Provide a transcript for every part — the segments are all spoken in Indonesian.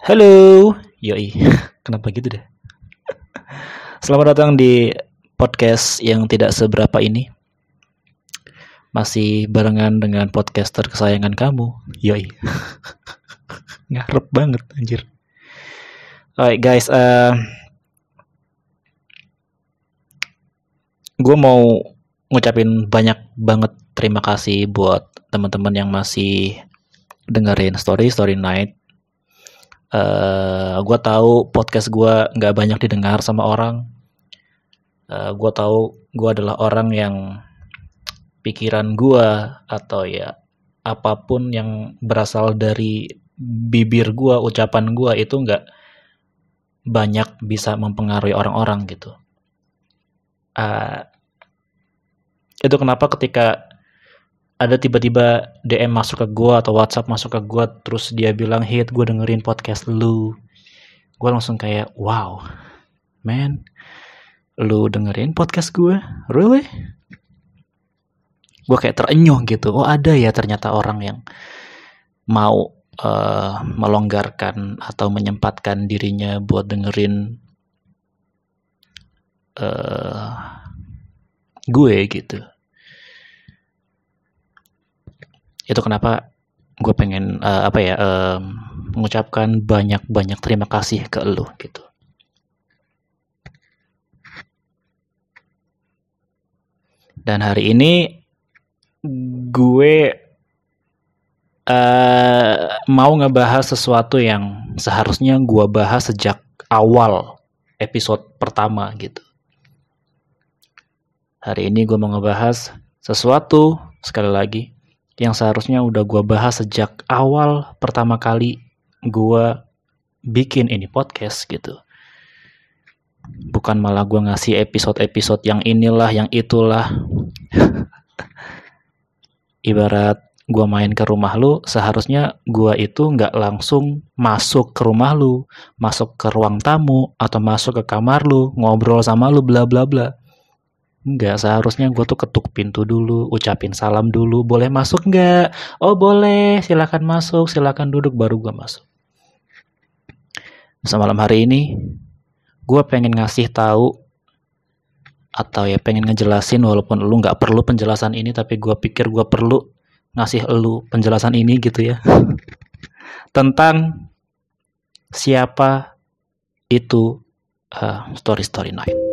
Halo, yoi, kenapa gitu deh? Selamat datang di podcast yang tidak seberapa ini. Masih barengan dengan podcaster kesayangan kamu, yoi. Ngarep banget, anjir. Alright guys, uh, gue mau ngucapin banyak banget terima kasih buat teman-teman yang masih dengerin story story night uh, eh, gue tahu podcast gue nggak banyak didengar sama orang. Uh, eh, gue tahu gue adalah orang yang pikiran gue atau ya apa pun yang berasal dari bibir gue ucapan gue itu nggak banyak bisa mempengaruhi orang-orang gitu. Uh, itu kenapa ketika ada tiba-tiba DM masuk ke gue atau WhatsApp masuk ke gue terus dia bilang hit gue dengerin podcast lu. Gue langsung kayak wow man lu dengerin podcast gue really? Gue kayak terenyuh gitu. Oh ada ya ternyata orang yang mau uh, melonggarkan atau menyempatkan dirinya buat dengerin uh, gue gitu itu kenapa gue pengen uh, apa ya uh, mengucapkan banyak banyak terima kasih ke lo gitu. Dan hari ini gue uh, mau ngebahas sesuatu yang seharusnya gue bahas sejak awal episode pertama gitu. Hari ini gue mau ngebahas sesuatu sekali lagi yang seharusnya udah gue bahas sejak awal pertama kali gue bikin ini podcast gitu. Bukan malah gue ngasih episode-episode yang inilah, yang itulah. Ibarat gue main ke rumah lu, seharusnya gue itu nggak langsung masuk ke rumah lu, masuk ke ruang tamu, atau masuk ke kamar lu, ngobrol sama lu, bla bla bla. Enggak, seharusnya gue tuh ketuk pintu dulu, ucapin salam dulu, boleh masuk nggak? Oh boleh, silakan masuk, silakan duduk, baru gue masuk. Semalam hari ini, gue pengen ngasih tahu atau ya pengen ngejelasin walaupun lu nggak perlu penjelasan ini, tapi gue pikir gue perlu ngasih lu penjelasan ini gitu ya tentang siapa itu uh, story story night.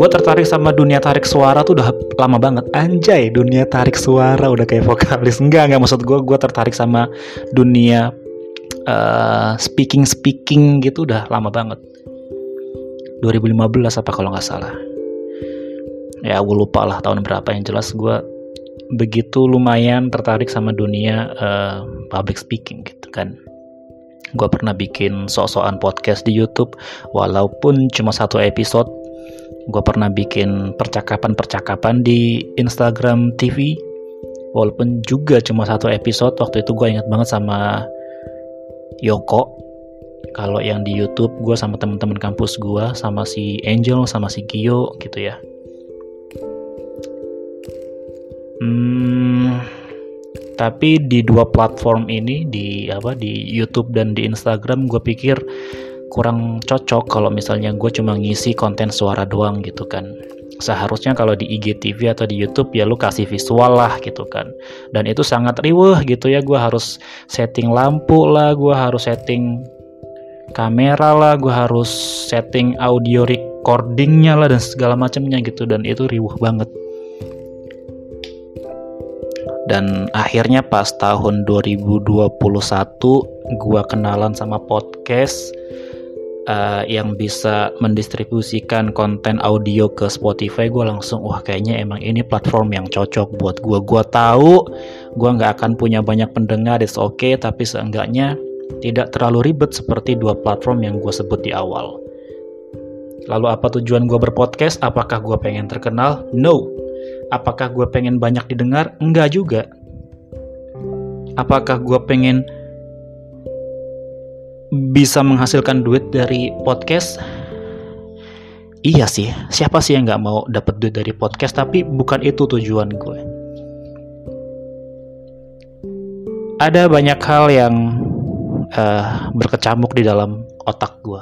Gue tertarik sama dunia tarik suara tuh udah lama banget. Anjay dunia tarik suara udah kayak vokalis. Enggak enggak. Maksud gue gue tertarik sama dunia uh, speaking speaking gitu udah lama banget. 2015 apa kalau nggak salah. Ya gue lupa lah tahun berapa. Yang jelas gue begitu lumayan tertarik sama dunia uh, public speaking gitu kan. Gue pernah bikin sok-sokan podcast di YouTube walaupun cuma satu episode gue pernah bikin percakapan-percakapan di Instagram TV walaupun juga cuma satu episode waktu itu gue ingat banget sama Yoko. Kalau yang di YouTube gue sama teman-teman kampus gue sama si Angel sama si Gio gitu ya. Hmm, tapi di dua platform ini di apa di YouTube dan di Instagram gue pikir kurang cocok kalau misalnya gue cuma ngisi konten suara doang gitu kan. Seharusnya kalau di IGTV atau di YouTube ya lu kasih visual lah gitu kan. Dan itu sangat riweh gitu ya gue harus setting lampu lah gue harus setting kamera lah gue harus setting audio recordingnya lah dan segala macamnya gitu. Dan itu riweh banget. Dan akhirnya pas tahun 2021 gue kenalan sama podcast uh, yang bisa mendistribusikan konten audio ke Spotify gue langsung wah kayaknya emang ini platform yang cocok buat gue gue tahu gue nggak akan punya banyak pendengar it's okay tapi seenggaknya tidak terlalu ribet seperti dua platform yang gue sebut di awal. Lalu apa tujuan gue berpodcast? Apakah gue pengen terkenal? No. Apakah gue pengen banyak didengar? Enggak juga. Apakah gue pengen bisa menghasilkan duit dari podcast? Iya sih. Siapa sih yang nggak mau dapat duit dari podcast? Tapi bukan itu tujuan gue. Ada banyak hal yang uh, berkecamuk di dalam otak gue.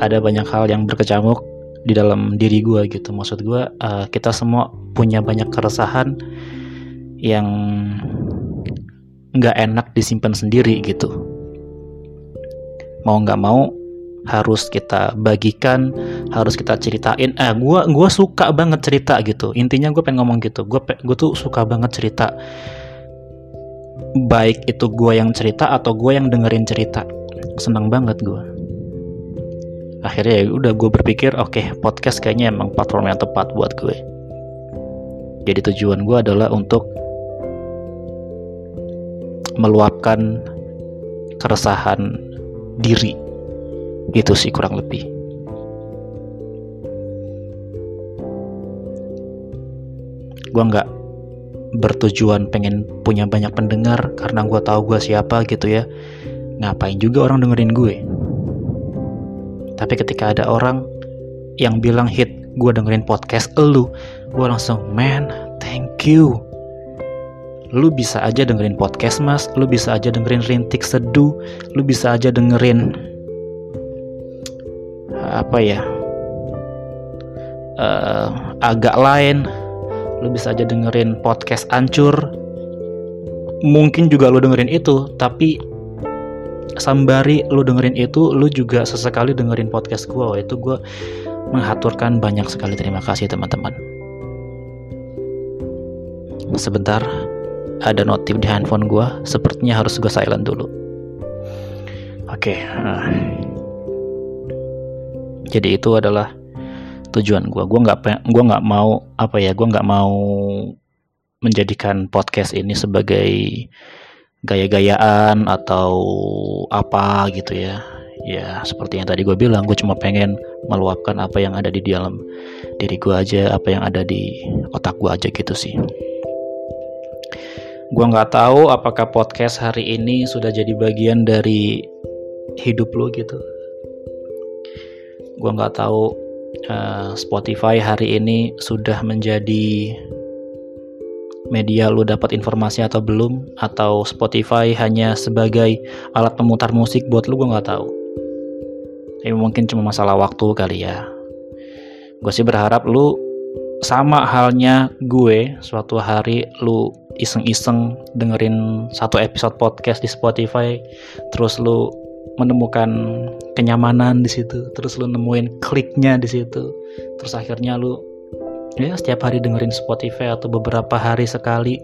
Ada banyak hal yang berkecamuk di dalam diri gue gitu. Maksud gue uh, kita semua punya banyak keresahan yang nggak enak disimpan sendiri gitu mau nggak mau harus kita bagikan harus kita ceritain. Eh gue gua suka banget cerita gitu. Intinya gue pengen ngomong gitu. Gue gue tuh suka banget cerita. Baik itu gue yang cerita atau gue yang dengerin cerita. Senang banget gue akhirnya ya udah gue berpikir oke okay, podcast kayaknya emang platform yang tepat buat gue. Jadi tujuan gue adalah untuk meluapkan keresahan diri. Itu sih kurang lebih. Gue nggak bertujuan pengen punya banyak pendengar karena gue tahu gue siapa gitu ya. Ngapain juga orang dengerin gue? Tapi ketika ada orang yang bilang hit gue dengerin podcast lu gue langsung man thank you lu bisa aja dengerin podcast mas. Lu bisa aja dengerin rintik seduh. Lu bisa aja dengerin apa ya uh, agak lain. Lu bisa aja dengerin podcast ancur. Mungkin juga lu dengerin itu tapi sambari lu dengerin itu lu juga sesekali dengerin podcast oh, itu gue mengaturkan banyak sekali. Terima kasih teman-teman. Sebentar ada notif di handphone gue sepertinya harus gue silent dulu oke okay. Ah. jadi itu adalah tujuan gue gue nggak gue nggak mau apa ya gue nggak mau menjadikan podcast ini sebagai gaya-gayaan atau apa gitu ya ya seperti yang tadi gue bilang gue cuma pengen meluapkan apa yang ada di dalam diri gue aja apa yang ada di otak gue aja gitu sih gue nggak tahu apakah podcast hari ini sudah jadi bagian dari hidup lo gitu. Gue nggak tahu uh, Spotify hari ini sudah menjadi media lu dapat informasi atau belum atau Spotify hanya sebagai alat pemutar musik buat lu gue nggak tahu. Tapi mungkin cuma masalah waktu kali ya. Gue sih berharap lu sama halnya gue suatu hari lu iseng-iseng dengerin satu episode podcast di Spotify terus lu menemukan kenyamanan di situ terus lu nemuin kliknya di situ terus akhirnya lu ya setiap hari dengerin Spotify atau beberapa hari sekali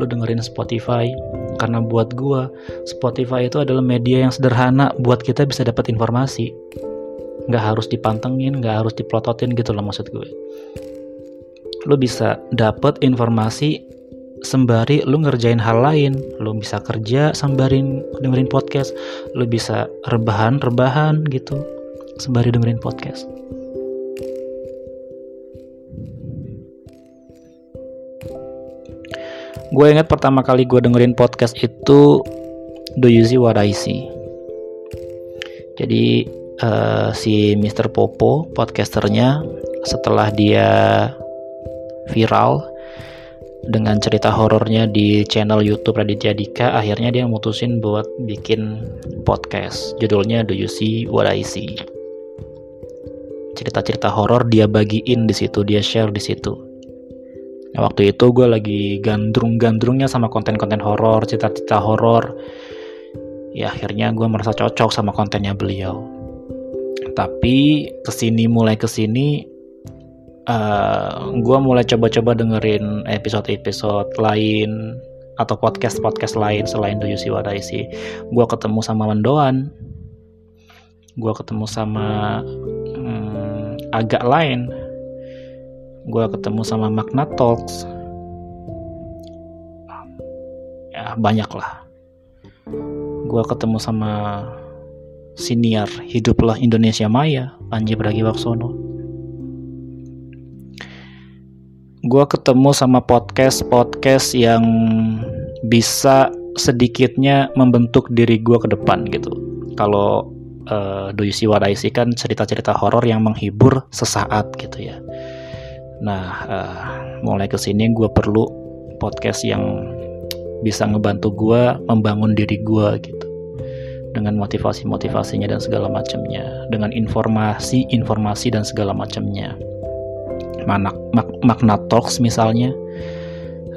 lo dengerin Spotify. Karena buat gue Spotify itu adalah media yang sederhana buat kita bisa dapat informasi. Nggak harus dipantengin nggak harus diplototin gitu loh maksud gue. Lo bisa dapat informasi sembari lo ngerjain hal lain. Lo bisa kerja sambarin dengerin podcast. Lo bisa rebahan rebahan gitu sembari dengerin podcast. Gue ingat pertama kali gue dengerin podcast itu Do You See What I See? Jadi uh, si Mr. Popo podcasternya setelah dia viral dengan cerita horornya di channel YouTube Raditya Dika akhirnya dia mutusin buat bikin podcast judulnya Do You See What I See cerita-cerita horor dia bagiin di situ dia share di situ Nah, waktu itu gue lagi gandrung-gandrungnya sama konten-konten horor, cerita-cerita horor. Ya akhirnya gue merasa cocok sama kontennya beliau. Tapi ke sini mulai ke sini, uh, eh, gue mulai coba-coba dengerin episode-episode lain atau podcast-podcast lain selain Do You See What I See. Gue ketemu sama Mendoan, gue ketemu sama hmm, agak lain. Gue ketemu sama Magna Talks. Ya banyak lah. Gue ketemu sama senior hiduplah Indonesia Maya Panji Pragiwaksono gue ketemu sama podcast podcast yang bisa sedikitnya membentuk diri gue ke depan gitu. Kalau uh, Do You See What I See kan cerita-cerita horor yang menghibur sesaat gitu ya. Nah uh, mulai ke sini gue perlu podcast yang bisa ngebantu gue membangun diri gue gitu. Dengan motivasi-motivasinya dan segala macamnya. Dengan informasi-informasi dan segala macamnya Manak, mak, makna talks misalnya.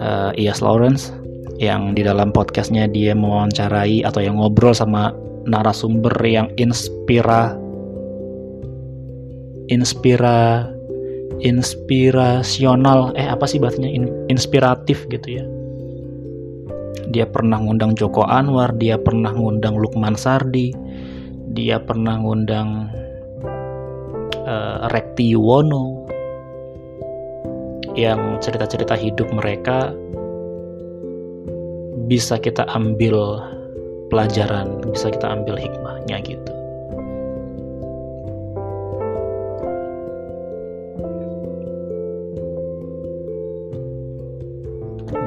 Uh, Ias Lawrence yang di dalam podcastnya dia mewawancarai atau yang ngobrol sama narasumber yang inspira inspira inspirasional. Eh apa sih bahasanya? In, inspiratif gitu ya. Dia pernah ngundang Joko Anwar, dia pernah ngundang Lukman Sardi, dia pernah ngundang uh, Rekti Yuwono yang cerita-cerita hidup mereka bisa kita ambil pelajaran, bisa kita ambil hikmahnya gitu.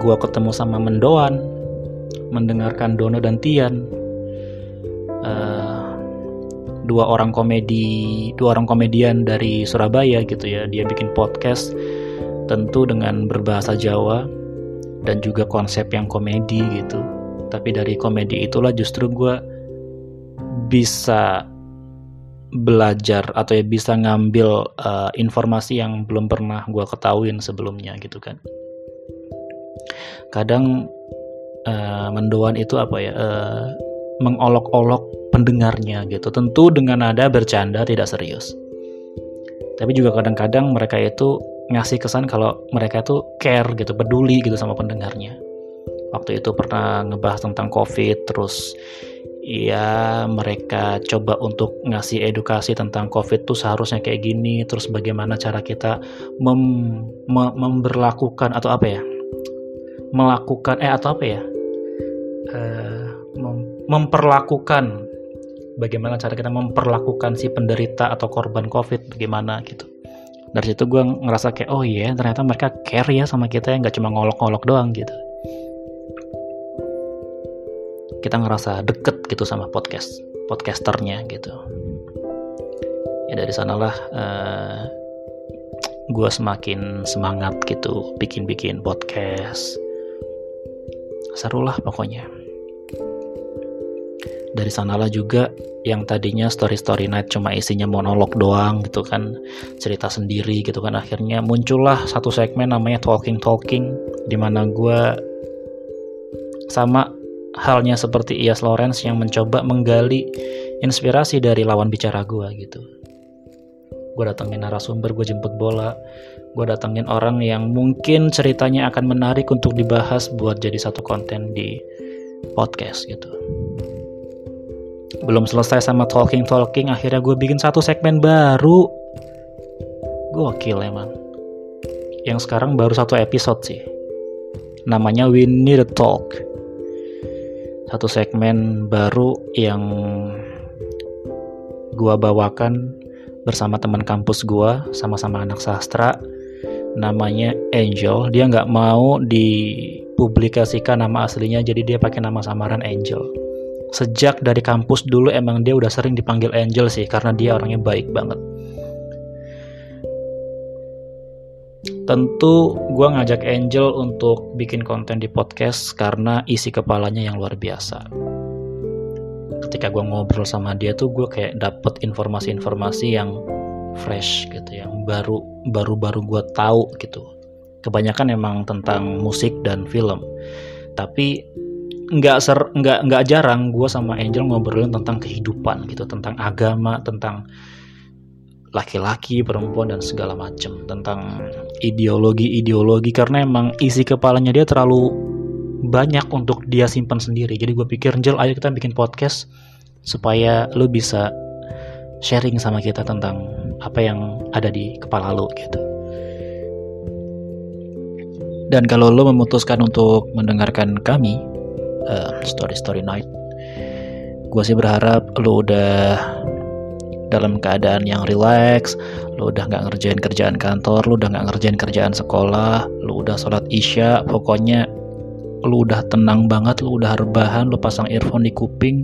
Gua ketemu sama Mendoan, mendengarkan Dono dan Tian uh, dua orang komedi dua orang komedian dari Surabaya gitu ya dia bikin podcast tentu dengan berbahasa Jawa dan juga konsep yang komedi gitu. Tapi dari komedi itulah justru gue bisa belajar atau ya bisa ngambil uh, informasi yang belum pernah gue ketahuin sebelumnya gitu kan. Kadang uh, mendoan itu apa ya uh, mengolok-olok pendengarnya gitu. Tentu dengan nada bercanda tidak serius. Tapi juga kadang-kadang mereka itu ngasih kesan kalau mereka itu care gitu peduli gitu sama pendengarnya. Waktu itu pernah ngebahas tentang covid terus ya mereka coba untuk ngasih edukasi tentang covid tuh seharusnya kayak gini terus bagaimana cara kita mem, mem memberlakukan atau apa ya? Melakukan eh atau apa ya? Uh, mem memperlakukan. Bagaimana cara kita memperlakukan si penderita atau korban covid bagaimana gitu dari situ gue ngerasa kayak oh iya yeah, ternyata mereka care ya sama kita ya nggak cuma ngolok-ngolok doang gitu. Kita ngerasa deket gitu sama podcast podcasternya gitu. Ya dari sanalah uh, eh, gue semakin semangat gitu bikin-bikin podcast. Seru lah pokoknya. Dari sanalah juga yang tadinya story story night cuma isinya monolog doang gitu kan cerita sendiri gitu kan. Akhirnya muncullah satu segmen namanya talking talking di mana gue sama halnya seperti Ias Lawrence yang mencoba menggali inspirasi dari lawan bicara gue gitu. Gue datengin narasumber gue jemput bola gue datengin orang yang mungkin ceritanya akan menarik untuk dibahas buat jadi satu konten di podcast gitu belum selesai sama talking talking akhirnya gue bikin satu segmen baru. Gokil emang. Yang sekarang baru satu episode sih. Namanya We Need a Talk. Satu segmen baru yang gue bawakan bersama teman kampus gue sama-sama anak sastra. Namanya Angel. Dia nggak mau dipublikasikan nama aslinya jadi dia pakai nama samaran Angel sejak dari kampus dulu emang dia udah sering dipanggil Angel sih karena dia orangnya baik banget. Tentu gue ngajak Angel untuk bikin konten di podcast karena isi kepalanya yang luar biasa. Ketika gue ngobrol sama dia tuh gue kayak dapet informasi-informasi yang fresh gitu yang baru baru-baru gue tahu gitu. Kebanyakan emang tentang musik dan film. Tapi nggak ser nggak nggak jarang gue sama Angel ngobrolin tentang kehidupan gitu tentang agama tentang laki-laki perempuan dan segala macem tentang ideologi-ideologi karena emang isi kepalanya dia terlalu banyak untuk dia simpan sendiri jadi gue pikir Angel ayo kita bikin podcast supaya lo bisa sharing sama kita tentang apa yang ada di kepala lo gitu. Dan kalau lo memutuskan untuk mendengarkan kami uh, story story night, gue sih berharap lo udah dalam keadaan yang relax, lo udah nggak ngerjain kerjaan kantor, lo udah nggak ngerjain kerjaan sekolah, lo udah sholat isya, pokoknya lu udah tenang banget, lu udah rebahan, lu pasang earphone di kuping,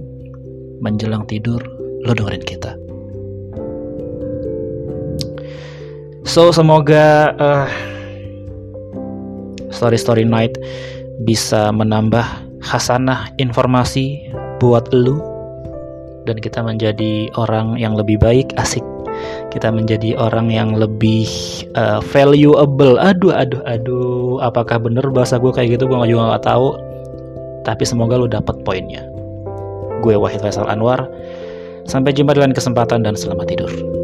menjelang tidur, lu dengerin kita. So semoga uh, story story night bisa menambah hasanah informasi buat lu. Dan kita menjadi orang yang lebih baik asik. Kita menjadi orang yang lebih uh, valuable. Aduh aduh aduh. Apakah bener bahasa gue kayak gitu? Gue juga gak tahu. Tapi semoga lu dapat poinnya. Gue Wahid Faisal Anwar. Sampai jumpa di lain kesempatan dan selamat tidur